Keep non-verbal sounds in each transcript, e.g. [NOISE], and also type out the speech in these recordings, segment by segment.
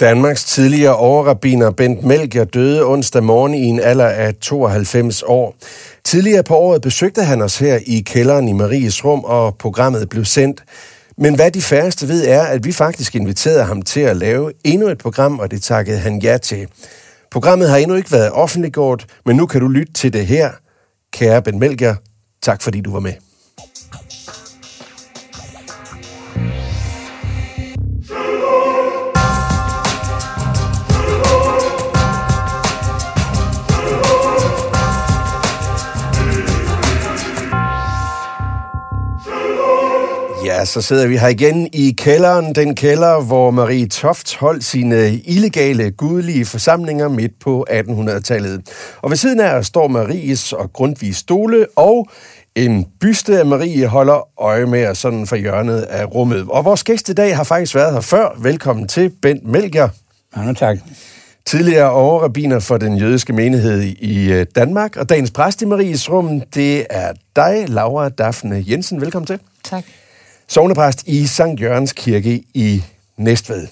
Danmarks tidligere overrabiner Bent Melger døde onsdag morgen i en alder af 92 år. Tidligere på året besøgte han os her i kælderen i Maries Rum, og programmet blev sendt. Men hvad de færreste ved er, at vi faktisk inviterede ham til at lave endnu et program, og det takkede han ja til. Programmet har endnu ikke været offentliggjort, men nu kan du lytte til det her. Kære Bent Melger, tak fordi du var med. Så sidder vi her igen i kælderen. Den kælder, hvor Marie Toft holdt sine illegale, gudelige forsamlinger midt på 1800-tallet. Og ved siden af os står Maries og Grundtvigs stole, og en byste af Marie holder øje med os sådan for hjørnet af rummet. Og vores gæst i dag har faktisk været her før. Velkommen til Bent Melger. Mange tak. Tidligere overrabiner for den jødiske menighed i øh, Danmark. Og dagens præst i Maries Rum, det er dig, Laura Daphne Jensen. Velkommen til. Tak. Sovnepræst i Sankt Jørgens Kirke i Næstved.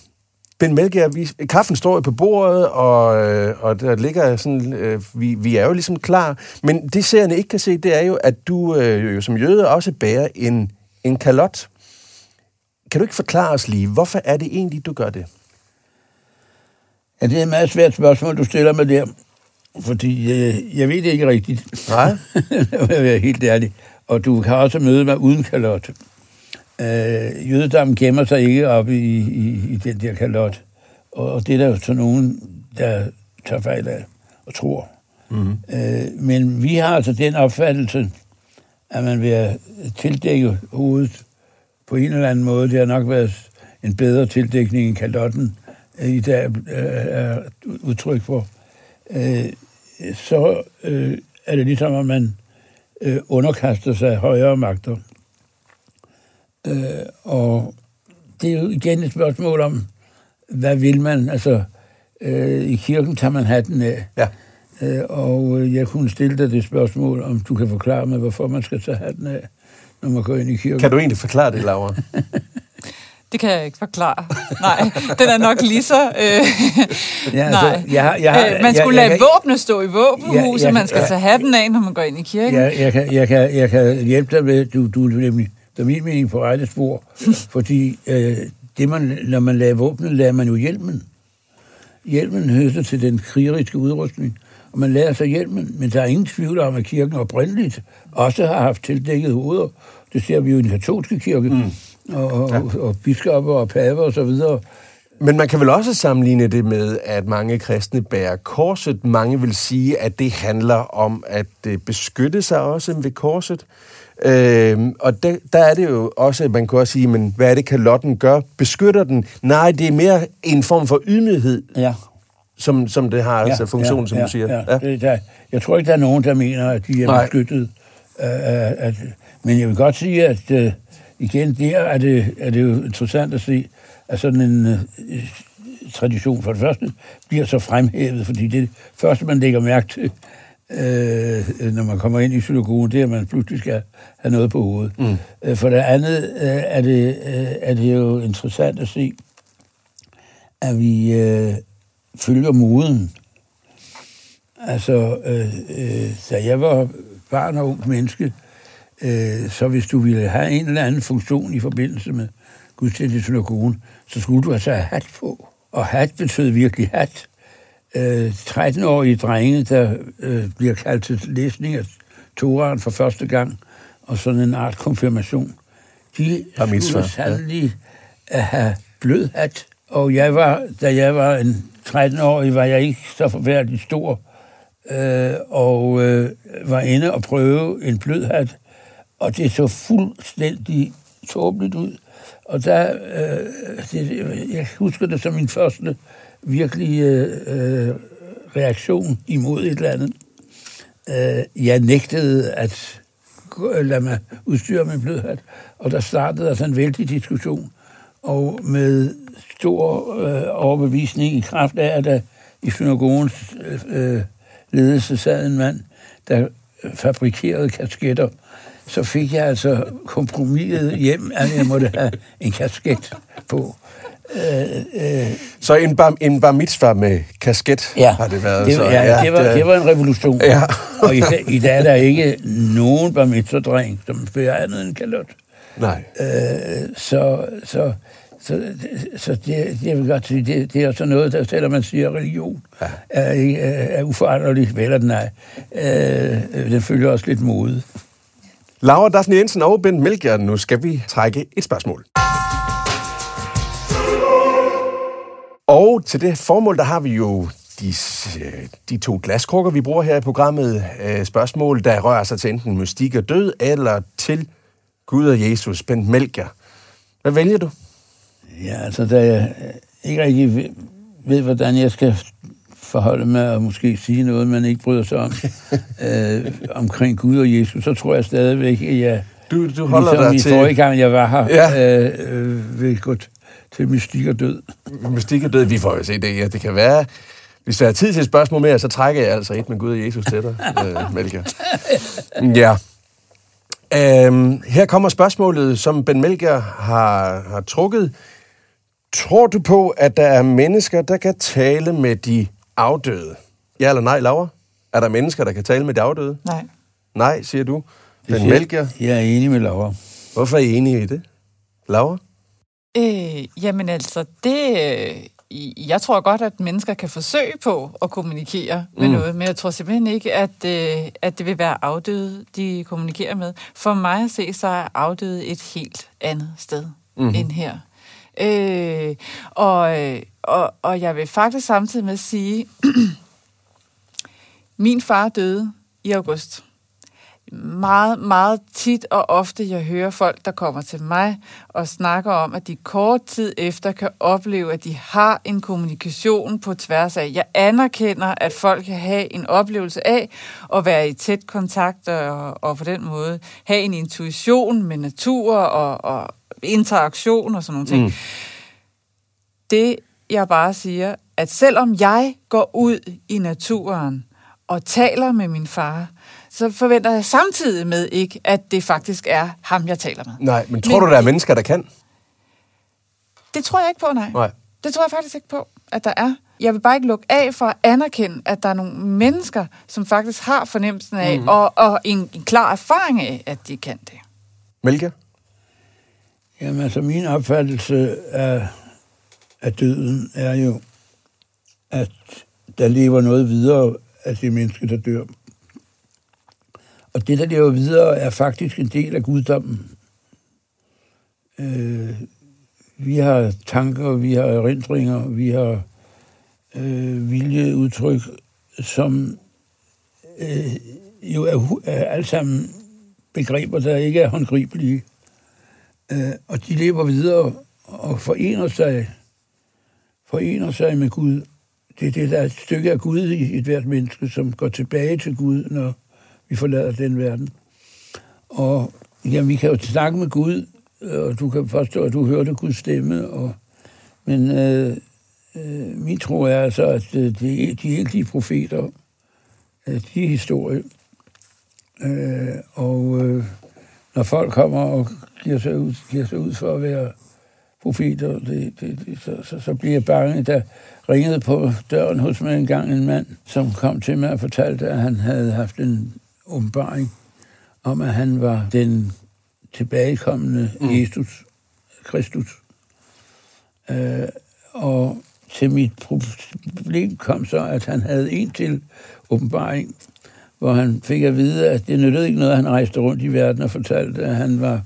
Ben Melger, vi, kaffen står jo på bordet, og, øh, og der ligger sådan, øh, vi, vi er jo ligesom klar. Men det seerne ikke kan se, det er jo, at du øh, jo som jøde også bærer en, en kalot. Kan du ikke forklare os lige, hvorfor er det egentlig, du gør det? Ja, det er et meget svært spørgsmål, du stiller mig der. Fordi øh, jeg ved det ikke rigtigt. Nej. det vil jeg være helt ærlig. Og du kan også møde mig uden kalot. Øh, jødedommen gemmer sig ikke op i, i, i den der kalot. Og, og det er der jo så nogen, der tager fejl af og tror. Mm-hmm. Øh, men vi har altså den opfattelse, at man vil tildække hovedet på en eller anden måde. Det har nok været en bedre tildækning end kalotten øh, i dag øh, er udtryk for. Øh, så øh, er det ligesom, at man øh, underkaster sig højere magter. Øh, og det er jo igen et spørgsmål om, hvad vil man? Altså, øh, i kirken tager man hatten af. Ja. Øh, og øh, jeg kunne stille dig det spørgsmål, om du kan forklare mig, hvorfor man skal tage hatten af, når man går ind i kirken. Kan du egentlig forklare det, Laura? [LAUGHS] Det kan jeg ikke forklare. Nej, den er nok lige så... Øh, Ja, nej. altså, jeg har- jeg har- øh, man jeg- skulle jeg lade kan- våbne stå i våbenhuset, Ja, jeg- man skal ja. tage hatten af, når man går ind i kirken. jeg, jeg, kan, jeg, kan, jeg kan hjælpe dig med, du, du er nemlig, der er min mening på rette spor, fordi øh, det man, når man lader våbnet, lader man jo hjelmen. Hjelmen hører til den krigeriske udrustning, og man lærer sig hjelmen, men der er ingen tvivl om, at kirken oprindeligt også har haft tildækket hoveder. Det ser vi jo i den katolske kirke, mm. og, og, ja. og biskopper og paver og så videre. Men man kan vel også sammenligne det med, at mange kristne bærer korset. Mange vil sige, at det handler om at øh, beskytte sig også ved korset. Øhm, og der, der er det jo også, at man kan også sige, men hvad er det, kalotten gør? Beskytter den? Nej, det er mere en form for ydmyghed, Ja. som, som det har altså funktion, som ja, du siger. Ja, ja. Det, der, jeg tror ikke, der er nogen, der mener, at de er Nej. beskyttet. Uh, at, men jeg vil godt sige, at uh, igen, der er det, er det jo interessant at se, at sådan en uh, tradition for det første bliver så fremhævet, fordi det første, man lægger mærke til, øh, når man kommer ind i synagogen, det er, at man pludselig skal have noget på hovedet. Mm. Øh, for det andet øh, er, det, øh, er det jo interessant at se, at vi øh, følger moden. Altså, øh, øh, da jeg var barn og ung menneske, øh, så hvis du ville have en eller anden funktion i forbindelse med gudstjeneste i synagogen, så skulle du altså have hat på. Og hat betød virkelig hat. Øh, 13-årige drenge, der øh, bliver kaldt til læsning af Toraen for første gang, og sådan en art konfirmation, de skulle sandelig ja. have blød hat. Og jeg var, da jeg var en 13-årig, var jeg ikke så forfærdeligt stor, øh, og øh, var inde og prøve en blød hat, og det så fuldstændig tåbeligt ud. Og der, øh, det, jeg husker det som min første virkelig øh, øh, reaktion imod et eller andet. Øh, jeg nægtede at lade mig udstyre med blødhat, og der startede altså en vældig diskussion, og med stor øh, overbevisning i kraft af, at der i synagogens øh, ledelse sad en mand, der fabrikerede kasketter, så fik jeg altså kompromiset hjem, at jeg måtte have en kasket på øh, så en bar, en bar mitzvah med kasket ja, har det været. Det, så, ja, ja, det, var, det var en revolution. Ja. og i, dag, i dag er der ikke nogen bar mitzvah-dreng, som bærer andet end kalot. Nej. Øh, så, så, så, så det, det, vil godt sige, det, det er også noget, der selvom man siger, at religion ja. er, er, er uforanderlig, vel eller nej. Øh, den følger også lidt mode. Laura Daphne Jensen og Bent Melkjær, nu skal vi trække et spørgsmål. Og til det formål, der har vi jo de, de to glaskrukker, vi bruger her i programmet. Spørgsmål, der rører sig til enten mystik og død, eller til Gud og Jesus. Bent Melkjær. Hvad vælger du? Ja, altså, da jeg ikke rigtig ved, ved hvordan jeg skal forholde mig og måske sige noget, man ikke bryder sig om, [LAUGHS] øh, omkring Gud og Jesus, så tror jeg stadigvæk, at jeg... Du, du holder ligesom dig i til... forrige gang, jeg var her, ja. øh, øh, vil gå til mystik og død. Mystik og død, vi får jo se det. Ja, det kan være... Hvis der er tid til et spørgsmål mere, så trækker jeg altså et med Gud og Jesus til dig, [LAUGHS] øh, Melker. Ja. Øhm, her kommer spørgsmålet, som Ben Melker har, har trukket. Tror du på, at der er mennesker, der kan tale med de afdøde? Ja eller nej, Laura? Er der mennesker, der kan tale med de afdøde? Nej. Nej, siger du. Ben Melker? Jeg er enig med Laura. Hvorfor er I enige i det? Laura? Øh, jamen altså, det... Jeg tror godt, at mennesker kan forsøge på at kommunikere med mm. noget, men jeg tror simpelthen ikke, at, at det vil være afdøde, de kommunikerer med. For mig at se, så er afdøde et helt andet sted mm. end her. Øh, og, og, og jeg vil faktisk samtidig med sige, [CLEARS THROAT] min far døde i august. Meget, meget tit og ofte, jeg hører folk, der kommer til mig og snakker om, at de kort tid efter kan opleve, at de har en kommunikation på tværs af. Jeg anerkender, at folk kan have en oplevelse af at være i tæt kontakt og, og på den måde have en intuition med natur og, og interaktion og sådan nogle ting. Mm det, jeg bare siger, at selvom jeg går ud i naturen og taler med min far, så forventer jeg samtidig med ikke, at det faktisk er ham, jeg taler med. Nej, men tror men, du, der er mennesker, der kan? Det tror jeg ikke på, nej. nej. Det tror jeg faktisk ikke på, at der er. Jeg vil bare ikke lukke af for at anerkende, at der er nogle mennesker, som faktisk har fornemmelsen af, mm. og, og en, en klar erfaring af, at de kan det. Melke? Jamen altså, min opfattelse er af døden er jo, at der lever noget videre af de mennesker, der dør. Og det, der lever videre, er faktisk en del af guddommen. Øh, vi har tanker, vi har erindringer, vi har øh, viljeudtryk, som øh, jo er, er alt sammen begreber, der ikke er håndgribelige. Øh, og de lever videre og forener sig forener sig med Gud. Det er det, der er et stykke af Gud i et hvert menneske, som går tilbage til Gud, når vi forlader den verden. Og jamen, vi kan jo snakke med Gud, og du kan forstå, at du hørte Guds stemme. Og, men øh, øh, min tro er altså, at øh, de, de egentlige profeter, øh, de er historie. Øh, og øh, når folk kommer og giver sig, ud, giver sig ud for at være profeter, det, det, det, så, så, så bliver jeg bange. Der ringede på døren hos mig en gang en mand, som kom til mig og fortalte, at han havde haft en åbenbaring om, at han var den tilbagekommende mm. Jesus Kristus. Øh, og til mit problem kom så, at han havde en til åbenbaring, hvor han fik at vide, at det nyttede ikke noget, at han rejste rundt i verden og fortalte, at han var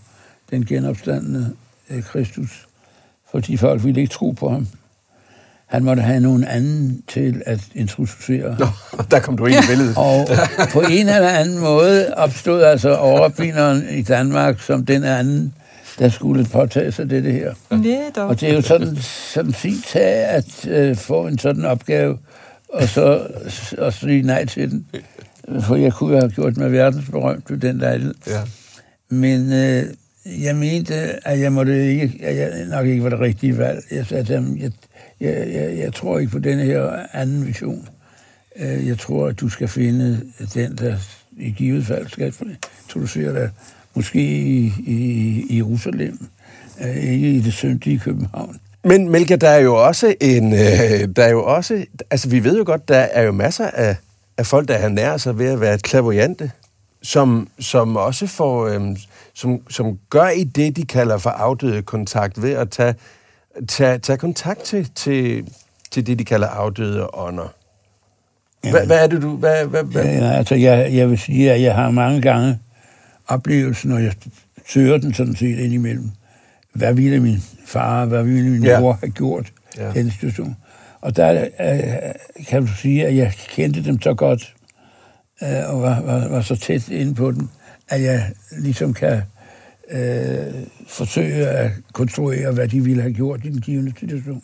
den genopstandende Kristus fordi folk ville ikke tro på ham. Han måtte have nogen anden til at introducere. Nå, [LAUGHS] der kom du ind i billedet. [LAUGHS] og på en eller anden måde opstod altså overbinderen i Danmark som den anden, der skulle påtage sig det, det her. Netop. Og det er jo sådan, sådan fint at øh, få en sådan opgave, og så og sige nej til den. For jeg kunne have gjort mig verdensberømt ved den lejlighed. Ja. Men øh, jeg mente, at jeg, måtte ikke, at jeg nok ikke var det rigtige valg. Jeg sagde til ham, jeg, jeg, jeg, jeg tror ikke på den her anden vision. Øh, jeg tror, at du skal finde den, der i givet fald skal introducere dig, måske i, i, i Jerusalem, øh, ikke i det syndige København. Men Melka, der er jo også en, øh, der er jo også, altså vi ved jo godt, der er jo masser af, af folk, der er nær sig ved at være klavoyante, som, som også får, øh, som, som gør i det, de kalder for afdøde kontakt, ved at tage, tage, tage kontakt til, til, til det, de kalder afdøde ånder. Hvad, hvad er det, du... Hvad, hvad, hvad? Ja, altså, jeg, jeg vil sige, at jeg har mange gange oplevelsen, når jeg søger den sådan set indimellem. Hvad ville min far, hvad ville min Ja. mor have gjort Ja. den situation? Og der øh, kan du sige, at jeg kendte dem så godt, øh, og var, var, var så tæt inde på den, at jeg ligesom kan øh, forsøge at konstruere, hvad de ville have gjort i den givende situation.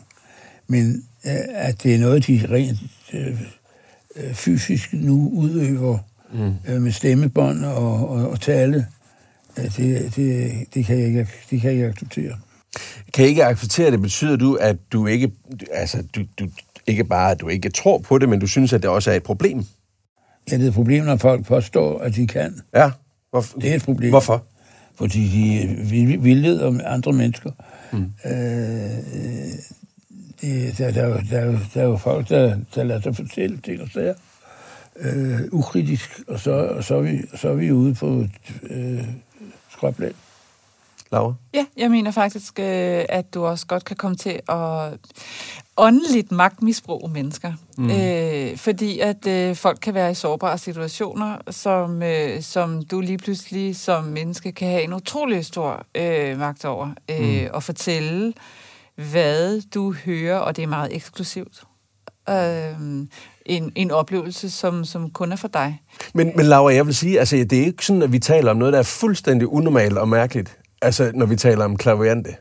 Men øh, at det er noget, de rent øh, øh, fysisk nu udøver mm. øh, med stemmebånd og, og, og tale, øh, det, det, det, kan jeg ikke, det kan jeg ikke acceptere. Kan I ikke acceptere det? Betyder du, at du ikke, altså, du, du, ikke bare, at du ikke tror på det, men du synes, at det også er et problem? Ja, det er et problem, når folk påstår, at de kan. Ja. Hvorfor? Det er et problem. Hvorfor? Fordi de vil- vildleder om andre mennesker. Mm. Øh, det, der, der, er jo- der, er der er jo folk, der, der lader sig fortælle ting og sager øh, ukritisk, og så, og så, er vi, så er vi ude på et øh, skråplan. Laura? Ja, jeg mener faktisk, øh, at du også godt kan komme til at åndeligt magtmisbruge mennesker. Mm. Øh, fordi at øh, folk kan være i sårbare situationer, som, øh, som du lige pludselig som menneske kan have en utrolig stor øh, magt over. Øh, mm. Og fortælle, hvad du hører, og det er meget eksklusivt. Øh, en, en oplevelse, som, som kun er for dig. Men, men Laura, jeg vil sige, altså, det er ikke sådan, at vi taler om noget, der er fuldstændig unormalt og mærkeligt. Altså, når vi taler om klaviante,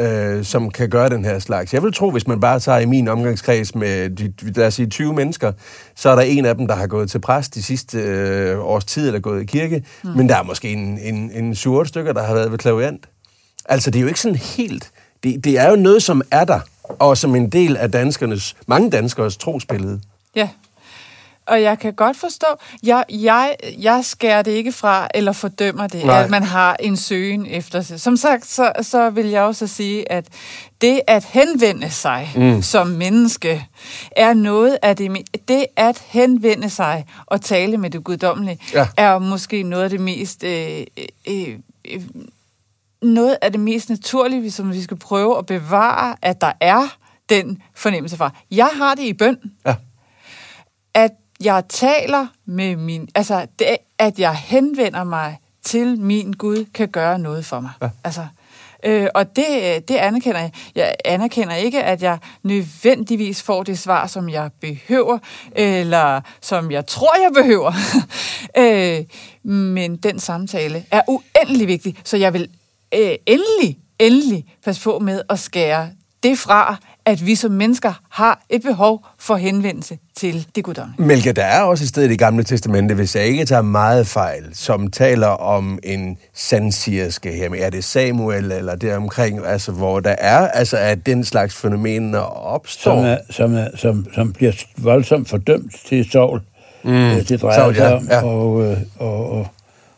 øh, som kan gøre den her slags. Jeg vil tro, hvis man bare tager i min omgangskreds med, lad os sige, 20 mennesker, så er der en af dem, der har gået til præst de sidste øh, års tid, eller gået i kirke. Mm. Men der er måske en, en, en 7 stykker, der har været ved klaviant. Altså, det er jo ikke sådan helt... Det, det er jo noget, som er der, og som en del af danskernes, mange danskers trosbillede. Ja. Og jeg kan godt forstå, jeg, jeg, jeg skærer det ikke fra, eller fordømmer det, Nej. At man har en søgen efter sig. Som sagt, så, så vil jeg også sige, at det at henvende sig mm. som menneske, er noget af det, det at henvende sig og tale med det guddommelige, Ja. er måske noget af det mest... Øh, øh, øh, noget af det mest naturlige, som vi skal prøve at bevare, at der er den fornemmelse fra. Jeg har det i bøn Ja. at jeg taler med min... Altså, det, at jeg henvender mig til min Gud, kan gøre noget for mig. Ja. Altså, øh, og det, det anerkender jeg. Jeg anerkender ikke, at jeg nødvendigvis får det svar, som jeg behøver, eller som jeg tror, jeg behøver. [LAUGHS] øh, men den samtale er uendelig vigtig, så jeg vil øh, endelig, endelig passe på med at skære det fra, at vi som mennesker har et behov for henvendelse til det guddommelige. Melke, der er også et sted i det gamle testamente, hvis jeg ikke tager meget fejl, som taler om en sandsirske her. Er det Samuel eller det omkring, altså, hvor der er, altså, at den slags fænomener opstår? Som, er, som, er, som, som bliver voldsomt fordømt til Saul. Mm. Det drejer Saul, sig ja, om, ja. og, øh, og, og,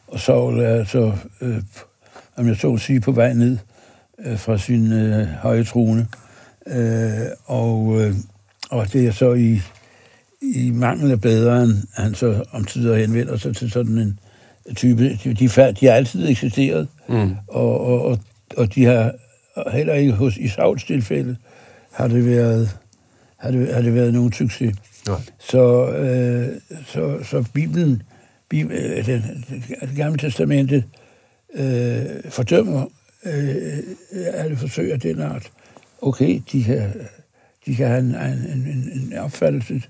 og Saul er altså, øh, om jeg så må sige, på vej ned øh, fra sin øh, høje trone. Øh, og, øh, og det er så i, i mangel af bedre, end han så om tider henvender sig til sådan en type. De, de, de har altid eksisteret, mm. og, og, og, og de har heller ikke hos i Sauls tilfælde har det været har det, har det været nogen succes. Nej. Så, øh, så, så Bibelen, Bibelen øh, den, det gamle testamente øh, fordømmer øh, alle forsøg af den art. Okay, de kan, de kan have en, en, en, en opfattelse,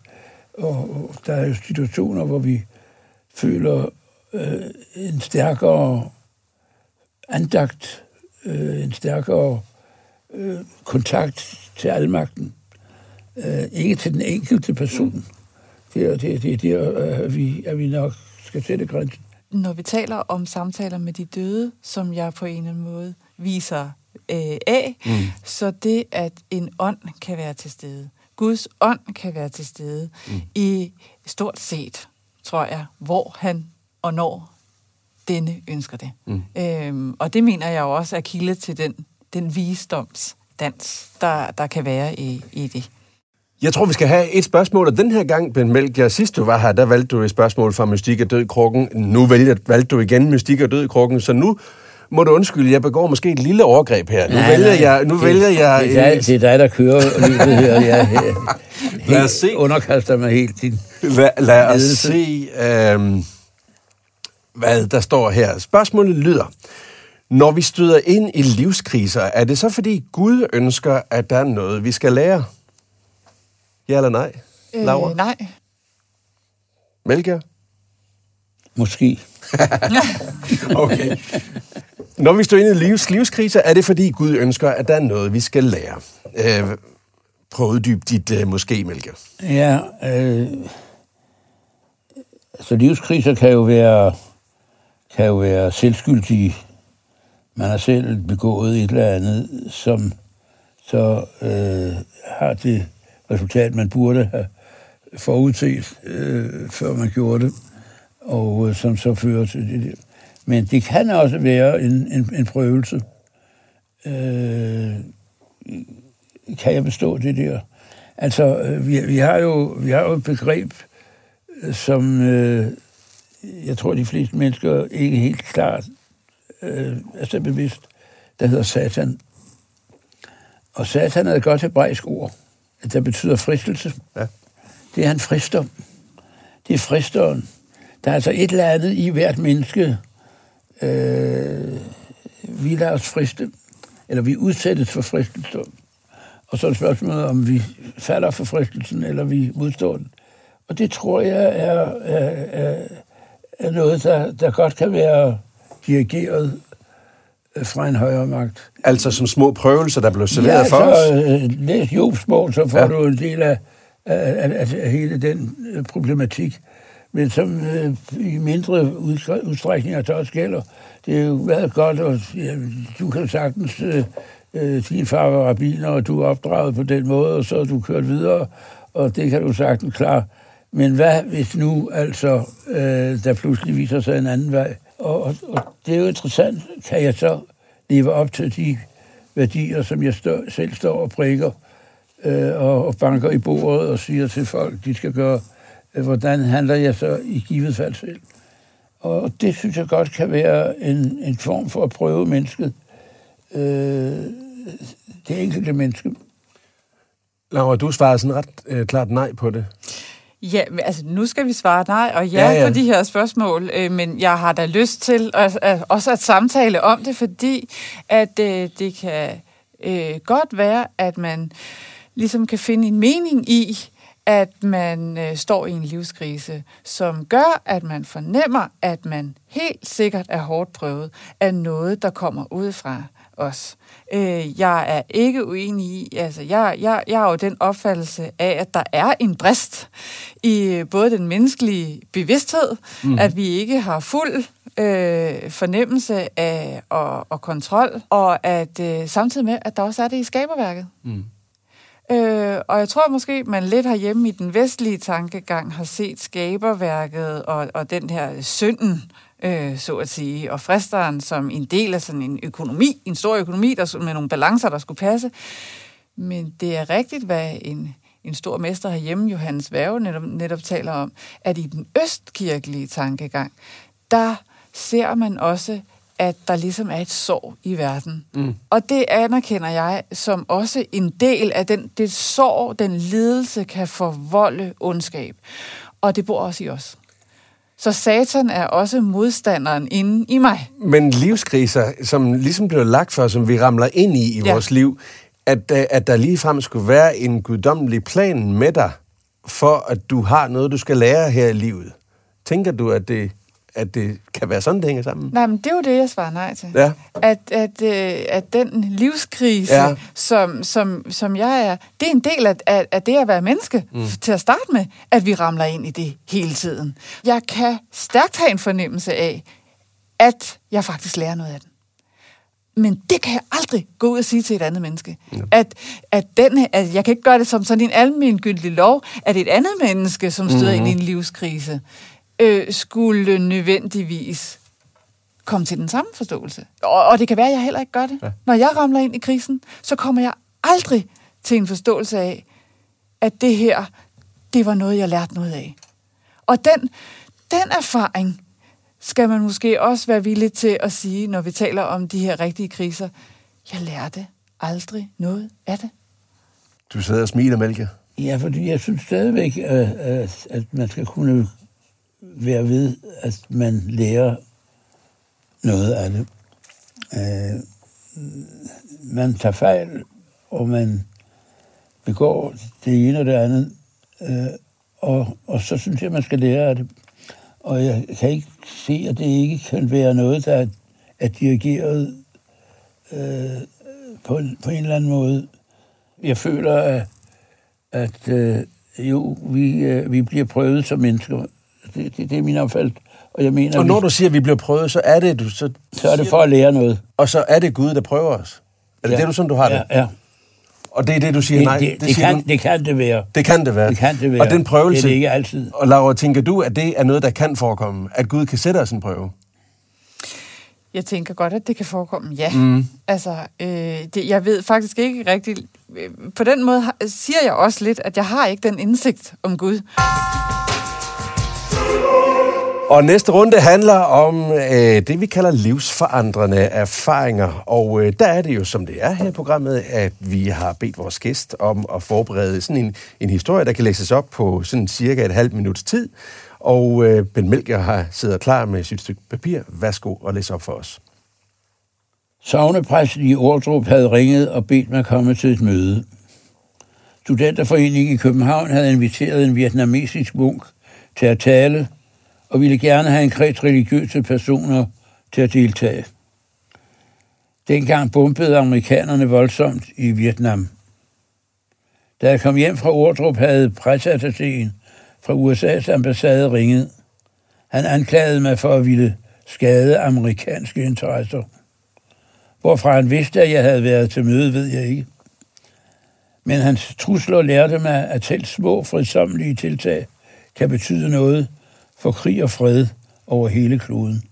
og, og der er jo situationer, hvor vi føler øh, en stærkere andagt, øh, en stærkere øh, kontakt til almagten. Øh, ikke til den enkelte person. Det er det, det, det at, vi, at vi nok skal sætte grænsen. Når vi taler om samtaler med de døde, som jeg på en eller anden måde viser øh, af, mm. så det, at en ånd kan være til stede, Guds ånd kan være til stede mm. i stort set, tror jeg, hvor han og når denne ønsker det. Mm. Øhm, og det mener jeg jo også er kilde til den, den visdoms dans, der, der kan være i, i det. Jeg tror, vi skal have et spørgsmål, og den her gang, Ben Melchior, sidst du var her, der valgte du et spørgsmål fra Mystik og Død Krukken. Nu valgte, valgte du igen Mystik og Død Krukken, så nu må du undskylde, jeg begår måske et lille overgreb her. Nu Nej, vælger nej, jeg... Nu det, vælger jeg Det er, dig, det er dig, der kører løbet her. Jeg [LAUGHS] Lad os se. helt underkaster mig helt din... Lad, lad os ledelse. se, øhm, hvad der står her. Spørgsmålet lyder, når vi støder ind i livskriser, er det så fordi Gud ønsker, at der er noget, vi skal lære? Ja eller nej? Laura? Øh, nej. Melchior? Måske. [LAUGHS] Okay. Når vi står inde i livs, livskriser, er det fordi Gud ønsker, at der er noget, vi skal lære. Øh, prøv at uddybe dit øh, måske, Melke. Ja, øh, så livskriser kan jo være, kan jo være selvskyldige. Man har selv begået et eller andet, som så øh, har det resultat, man burde have forudset, øh, før man gjorde det, og øh, som så fører til det. Men det kan også være en, en, en prøvelse. Øh, kan jeg bestå det der? Altså, øh, vi, vi, har jo, vi har jo et begreb, øh, som øh, jeg tror, de fleste mennesker ikke helt klart øh, er så bevidst, der hedder Satan. Og Satan er et godt hebraisk ord, der betyder fristelse. Ja. Det er en frister. Det er fristeren. Der er altså et eller andet i hvert menneske, øh, vi lader os friste, eller vi udsættes for fristelser. Og så er det spørgsmålet, om vi falder for fristelsen, eller vi modstår den. Og det tror jeg er, er, er, er noget, der, der godt kan være dirigeret øh, fra en højere magt. Altså som små prøvelser, der blev serveret ja, for os? så øh, læs Jobs bog, så får Ja. ja. du en del af, af, af, af hele den øh, problematik. Men som øh, i mindre udstre- udstrækning så også gælder. Det er jo været godt, og ja, du kan sagtens... Øh, øh, din far var rabiner, og du er opdraget på den måde, og så er du kørt videre, og det kan du sagtens klare. Men hvad hvis nu altså, øh, der pludselig viser sig en anden vej? Og, og, og det er jo interessant, kan jeg så leve op til de værdier, som jeg stå, selv står og prikker øh, og, og banker i bordet og siger til folk, de skal gøre, hvordan handler jeg så i givet fald selv? Og det synes jeg godt kan være en, en form for at prøve mennesket, øh, det enkelte menneske. Laura, du svarede sådan ret øh, klart nej på det. Ja, men altså nu skal vi svare nej og ja, Ja, ja, ja. ja. på de her spørgsmål, øh, men jeg har da lyst til at, at, også at samtale om det, fordi at øh, det kan øh, godt være, at man ligesom kan finde en mening i, at man øh, står i en livskrise, som gør, at man fornemmer, at man helt sikkert er hårdt prøvet af noget, der kommer udefra os. Øh, jeg er ikke uenig i, altså jeg, jeg, jeg har jo den opfattelse af, at der er en brist i øh, både den menneskelige bevidsthed, mm. at vi ikke har fuld øh, fornemmelse af og, og kontrol, og at øh, samtidig med, at der også er det i skaberværket. Mm. Øh, og jeg tror måske, man lidt herhjemme i den vestlige tankegang har set skaberværket og, og den her synden, øh, så at sige, og fristeren som en del af sådan en økonomi, en stor økonomi, der, med nogle balancer, der skulle passe. Men det er rigtigt, hvad en, en stor mester herhjemme, Johannes Værge, netop, netop taler om, at i den østkirkelige tankegang, der ser man også, at der ligesom er et sorg i verden. Mm. Og det anerkender jeg som også en del af den, det sorg, den lidelse kan forvolde ondskab. Og det bor også i os. Så satan er også modstanderen inde i mig. Men livskriser, som ligesom bliver lagt for, som vi ramler ind i i Ja. vores liv, at, øh, at der ligefrem skulle være en guddommelig plan med dig, for at du har noget, du skal lære her i livet. Tænker du, at det, at det kan være sådan, det hænger sammen? Nej, men det er jo det, jeg svarer nej til. Ja. At, at, øh, at den livskrise, Ja. som, som, som jeg er, det er en del af, af, af det at være menneske mm. til at starte med, at vi ramler ind i det hele tiden. Jeg kan stærkt have en fornemmelse af, at jeg faktisk lærer noget af den. Men det kan jeg aldrig gå ud og sige til et andet menneske. Ja. At, at, den, at jeg kan ikke gøre det som sådan en almengyldig lov, at et andet menneske, som støder mm-hmm. ind i en livskrise, øh, skulle nødvendigvis komme til den samme forståelse. Og, og det kan være, at jeg heller ikke gør det. Ja. Når jeg ramler ind i krisen, så kommer jeg aldrig til en forståelse af, at det her, det var noget, jeg lærte noget af. Og den, den erfaring skal man måske også være villig til at sige, når vi taler om de her rigtige kriser. Jeg lærte aldrig noget af det. Du sidder og smiler, Mælke. Ja, fordi jeg synes stadigvæk, at, at man skal kunne være ved, at man lærer noget af det. Øh, man tager fejl, og man begår det ene og det andet, øh, og, og så synes jeg, at man skal lære af det. Og jeg kan ikke se, at det ikke kan være noget, der er dirigeret øh, på, på en eller anden måde. Jeg føler, at, at øh, jo, vi, øh, vi bliver prøvet som mennesker. Det, det, det er min opfattelse. Og, jeg mener, og når vi, du siger, at vi bliver prøvet, så er det... Du, så, så er det for at lære noget. Og så er det Gud, der prøver os. Er det ja. det, du sådan, du har ja, det? Ja, Og det er det, du siger det, nej? Det, det, det, siger kan, du, det kan det være. Det kan det være. Det kan det være. Og den prøvelse... Det er det ikke altid. Og Laura, tænker du, at det er noget, der kan forekomme? At Gud kan sætte os en prøve? Jeg tænker godt, at det kan forekomme, ja. Mm. Altså, øh, det, jeg ved faktisk ikke rigtigt... Øh, på den måde siger jeg også lidt, at jeg har ikke den indsigt om Gud. Og næste runde handler om øh, det, vi kalder livsforandrende erfaringer. Og øh, der er det jo, som det er her i programmet, at vi har bedt vores gæst om at forberede sådan en, en historie, der kan læses op på sådan cirka et halvt minuts tid. Og øh, Ben Melker har siddet klar med sit stykke papir. Værsgo og læs op for os. Sovnepræsten i Ordrup havde ringet og bedt mig komme til et møde. Studenterforeningen i København havde inviteret en vietnamesisk munk til at tale, og ville gerne have en kreds religiøse personer til at deltage. Dengang bombede amerikanerne voldsomt i Vietnam. Da jeg kom hjem fra Ordrup, havde presseattachéen fra USA's ambassade ringet. Han anklagede mig for at ville skade amerikanske interesser. Hvorfra han vidste, at jeg havde været til møde, ved jeg ikke. Men hans trusler lærte mig, at selv små fridsomlige tiltag kan betyde noget for krig og fred over hele kloden.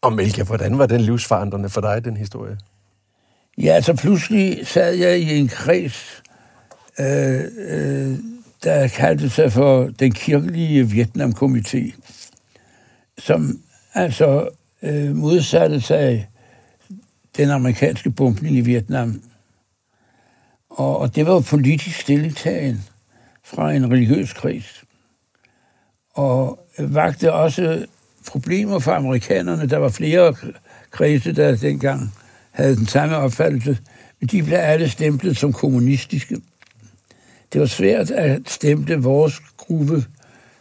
Og Melka, hvordan var den livsforandrende for dig, den historie? Ja, altså pludselig sad jeg i en kreds, øh, øh, der kaldte sig for den kirkelige Vietnam-komité, som altså øh, modsatte sig den amerikanske bombning i Vietnam. Og, og det var politisk stilletagen fra en religiøs kreds. Og vagte også problemer for amerikanerne. Der var flere kredse, der dengang havde den samme opfattelse, men de blev alle stemplet som kommunistiske. Det var svært at stemple vores gruppe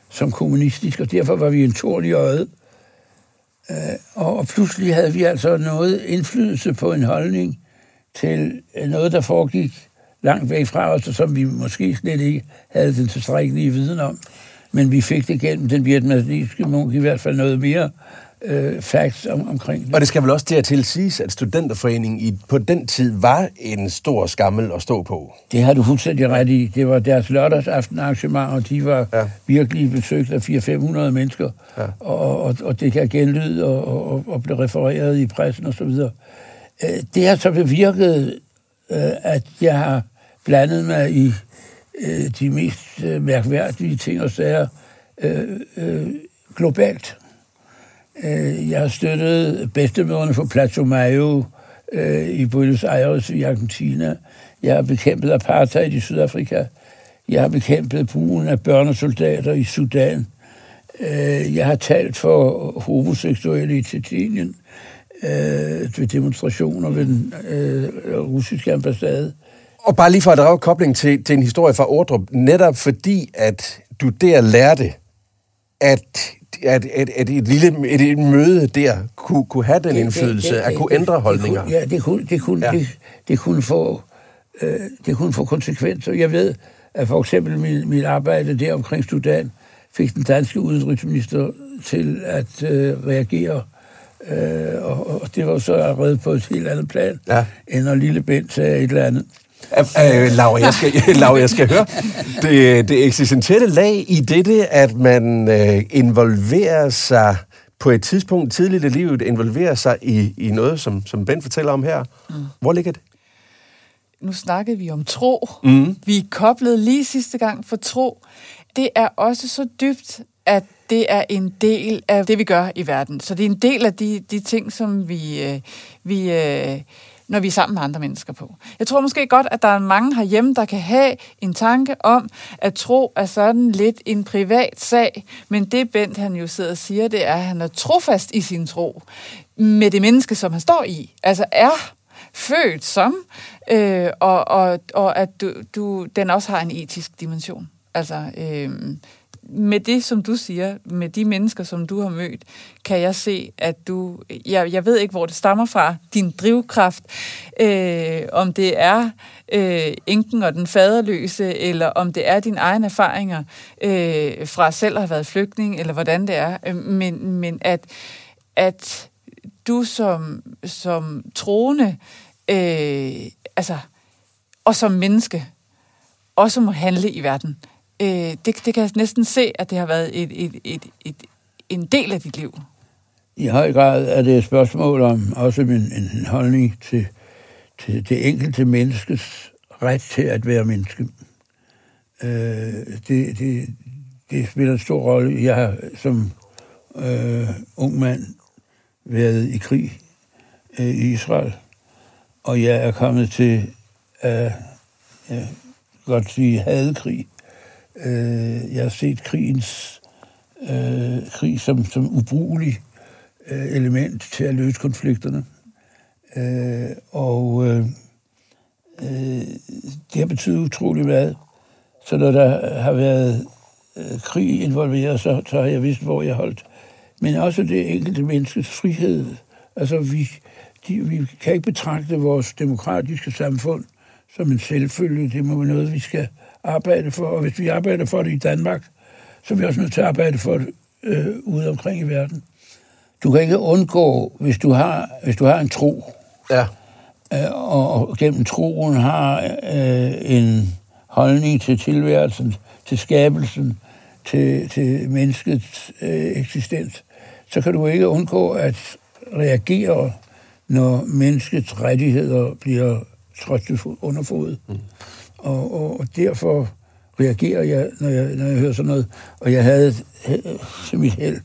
som kommunistisk, og derfor var vi en torn i øjet. Øh, og pludselig havde vi altså noget indflydelse på en holdning til øh, noget, der foregik langt væk fra os, og som vi måske slet ikke havde den tilstrækkelige viden om. Men vi fik det gennem den vietnamesiske munk i hvert fald noget mere øh, facts om, omkring det. Og det skal vel også dertil siges, at studenterforeningen i, på den tid var en stor skammel at stå på. Det har du fuldstændig ret i. Det var deres lørdagsaften arrangement, og de var ja. virkelig besøgt af 400-500 mennesker. Ja. Og, og, og det kan genlyde og, og, og blive refereret i pressen osv. Øh, det har så bevirket, øh, at jeg har blandet mig i øh, de mest øh, mærkværdige ting og sager øh, øh, globalt. Øh, jeg har støttet bedstemøderne for Plato Mayo øh, i Buenos Aires i Argentina. Jeg har bekæmpet apartheid i Sydafrika. Jeg har bekæmpet brugen af børnesoldater i Sudan. Øh, jeg har talt for homoseksuelle i Tjetjenien ved demonstrationer ved den russiske ambassade. Og bare lige for at drage kobling til, til en historie fra Ordrup, netop fordi, at du der lærte, at at, at, at et lille et, et møde der kunne, kunne have den indflydelse, det, det, det, at kunne ændre holdninger. Det ja, det kunne, det kunne, ja. det, det kunne få øh, det kunne få konsekvenser. Jeg ved, at for eksempel mit, mit arbejde der omkring Sudan fik den danske udenrigsminister til at øh, reagere øh, og, og det var så allerede på et helt andet plan, ja. end når lille Bent sagde et eller andet. Uh, Laura, jeg skal, [LAUGHS] Laura, jeg skal høre. Det, det eksistentielle lag i dette, at man uh, involverer sig på et tidspunkt tidligt i livet, involverer sig i, i noget, som, som Ben fortæller om her. Mm. Hvor ligger det? nu snakkede vi om tro. Mm. Vi koblede lige sidste gang for tro. Det er også så dybt, at det er en del af det, vi gør i verden. Så det er en del af de, de ting, som vi, øh, vi øh, når vi er sammen med andre mennesker på. Jeg tror måske godt, at der er mange herhjemme, der kan have en tanke om, at tro er sådan lidt en privat sag, men det Bent han jo sidder og siger, det er, at han er trofast i sin tro med det menneske, som han står i. Altså er født som, øh, og, og, og at du, du, den også har en etisk dimension. Altså, øh, med det, som du siger, med de mennesker, som du har mødt, kan jeg se, at du... Jeg, jeg ved ikke, hvor det stammer fra, din drivkraft. Øh, om det er øh, enken og den faderløse, eller om det er dine egne erfaringer øh, fra selv at have været flygtning, eller hvordan det er. Øh, men, men at, at du som, som troende, øh, altså, og som menneske, også må handle i verden øh, Øh, det, det kan jeg næsten se, at det har været et, et, et, et, en del af dit liv. I høj grad er det et spørgsmål om også en, en holdning til, til det enkelte menneskes ret til at være menneske. Øh, det, det, det spiller en stor rolle. Jeg har som øh, ung mand været i krig øh, i Israel, og jeg er kommet til at øh, godt sige hadekrig Øh, jeg har set krigens øh, krig som, som ubrugelig øh, element til at løse konflikterne. Øh, og øh, øh, det har betydet utrolig meget. Så når der har været øh, krig involveret, så, så har jeg vidst, hvor jeg holdt. Men også det enkelte menneskes frihed. Altså, vi, de, vi kan ikke betragte vores demokratiske samfund som en selvfølge. Det må være noget, vi skal arbejde for, og hvis vi arbejder for det i Danmark, så er vi også nødt til at arbejde for det øh, ude omkring i verden. Du kan ikke undgå, hvis du har, hvis du har en tro, ja. øh, og, gennem troen har øh, en holdning til tilværelsen, til skabelsen, til, til menneskets øh, eksistens, så kan du ikke undgå at reagere, når menneskets rettigheder bliver trådt under fod. Mm. Og, og, og derfor reagerer jeg når, jeg, når jeg hører sådan noget. Og jeg havde til mit held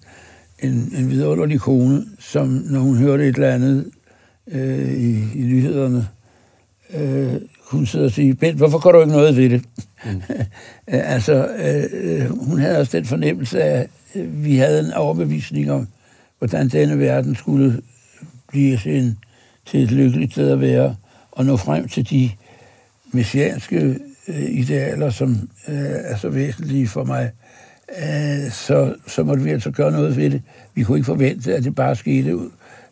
en, en vidunderlig kone, som når hun hørte et eller andet øh, i, i nyhederne, øh, hun sidder og siger, Bent, hvorfor går du ikke noget ved det? Mm. [LAUGHS] altså, øh, hun havde også den fornemmelse af, at vi havde en overbevisning om, hvordan denne verden skulle blive til, til et lykkeligt sted at være, og nå frem til de messianske øh, idealer, som øh, er så væsentlige for mig, øh, så, så måtte vi altså gøre noget ved det. Vi kunne ikke forvente, at det bare skete ud.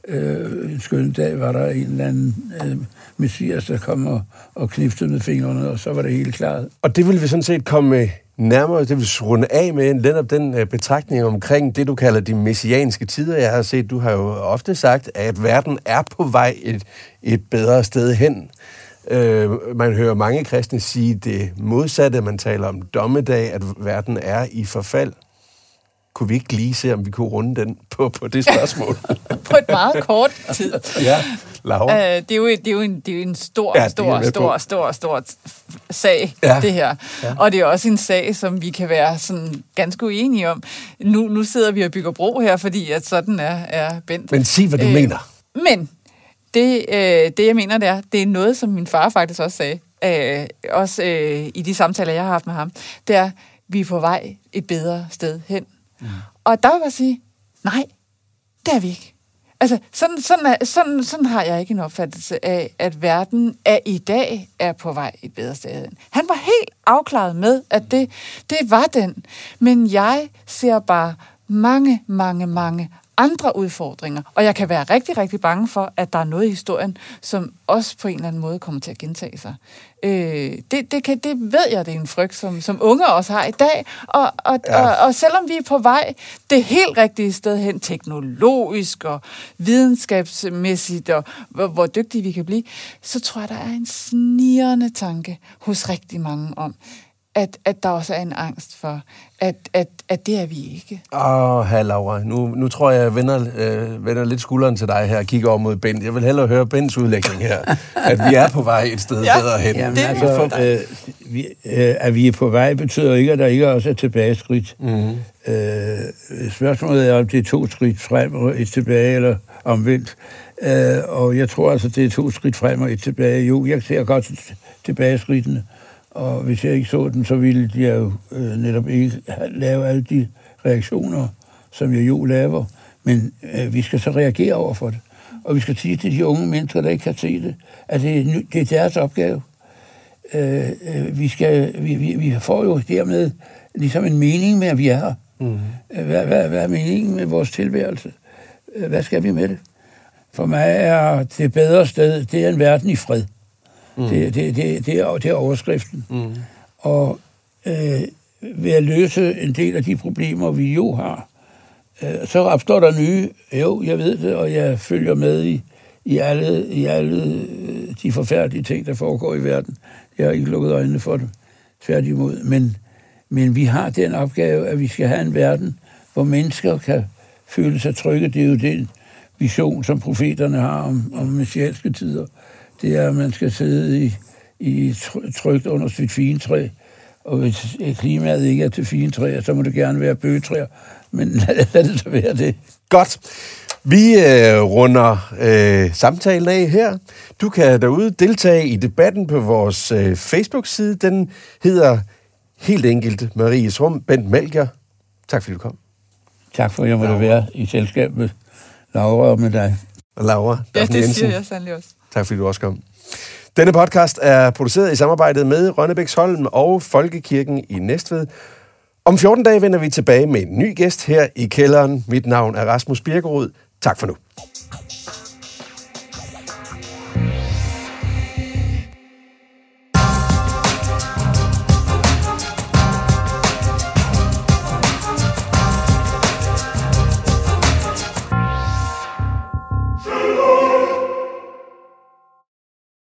Øh, en skøn dag var der en eller anden øh, messias, der kom og, og kniftede med fingrene, og så var det helt klart. Og det vil vi sådan set komme øh, nærmere, det vil runde af med netop den øh, betragtning omkring det, du kalder de messianske tider. Jeg har set, du har jo ofte sagt, at verden er på vej et, et bedre sted hen. Øh, man hører mange kristne sige det modsatte. Man taler om dommedag, at verden er i forfald. Kunne vi ikke lige se, om vi kunne runde den på, på det spørgsmål? [LAUGHS] på et meget kort tid. ja, Laura. Øh, det, er jo, det, er jo en, det er jo en stor, ja, stor, stor, stor, stor sag, ja. det her. Ja. Og det er også en sag, som vi kan være sådan ganske uenige om. Nu, nu sidder vi og bygger bro her, fordi at sådan er, er Bent. Men sig, hvad du øh, mener. Men det, øh, det, jeg mener, det er, det er noget, som min far faktisk også sagde, øh, også øh, i de samtaler, jeg har haft med ham, det er, vi er på vej et bedre sted hen. Mm. Og der vil jeg sige, nej, det er vi ikke. Altså, sådan, sådan, er, sådan, sådan har jeg ikke en opfattelse af, at verden er i dag er på vej et bedre sted hen. Han var helt afklaret med, at det, det var den. Men jeg ser bare mange, mange, mange andre udfordringer. Og jeg kan være rigtig, rigtig bange for, at der er noget i historien, som også på en eller anden måde kommer til at gentage sig. Øh, det, det, kan, det ved jeg, det er en frygt, som, som unge også har i dag. Og, og, ja. og, og selvom vi er på vej det helt rigtige sted hen, teknologisk og videnskabsmæssigt, og hvor, hvor dygtige vi kan blive, så tror jeg, der er en snirrende tanke hos rigtig mange om, at, at der også er en angst for, at, at, at det er vi ikke. Åh, oh, her Laura, nu, nu tror jeg, jeg vender, øh, vender lidt skulderen til dig her og kigger over mod Bent. Jeg vil hellere høre Bents udlægning her, [LAUGHS] at vi er på vej et sted ja, bedre hen. Jamen, det altså, øh, vi, øh, at vi er på vej betyder ikke, at der ikke også er tilbageskridt. Mm-hmm. Øh, spørgsmålet er, om det er to skridt frem og et tilbage, eller omvendt. Øh, og jeg tror altså, det er to skridt frem og et tilbage. Jo, jeg ser godt tilbageskridtene. Og hvis jeg ikke så den, så ville jeg jo øh, netop ikke lave alle de reaktioner, som jeg jo laver. Men øh, vi skal så reagere over for det. Og vi skal sige til de unge mennesker, der ikke kan se det, at det er, det er deres opgave. Øh, øh, vi, skal, vi, vi, vi får jo dermed ligesom en mening med, at vi er her. Mm. Hvad, hvad, hvad er meningen med vores tilværelse? Øh, hvad skal vi med det? For mig er det bedre sted, det er en verden i fred. Mm. Det, det, det, det, er, det er overskriften. Mm. Og øh, ved at løse en del af de problemer, vi jo har, øh, så opstår der nye. Jo, jeg ved det, og jeg følger med i, i, alle, i alle øh, de forfærdelige ting, der foregår i verden. Jeg har ikke lukket øjnene for det. Tværtimod. Men, men vi har den opgave, at vi skal have en verden, hvor mennesker kan føle sig trygge. Det er jo den vision, som profeterne har om, om messianske tider det er, at man skal sidde i, i trygt under sit fine træ, og hvis klimaet ikke er til fine træer, så må det gerne være bøgetræer, men [LAUGHS] lad, lad det så være det. Godt. Vi øh, runder øh, samtalen af her. Du kan derude deltage i debatten på vores øh, Facebook-side. Den hedder helt enkelt Maries Rum. Bent Melker, tak fordi du kom. Tak for, at jeg måtte være i selskab med Laura og med dig. Og Laura. Ja, det Jensen. siger jeg sandelig også. Tak fordi du også kom. Denne podcast er produceret i samarbejde med Rønnebæksholm og Folkekirken i Næstved. Om 14 dage vender vi tilbage med en ny gæst her i kælderen. Mit navn er Rasmus Birkerud. Tak for nu.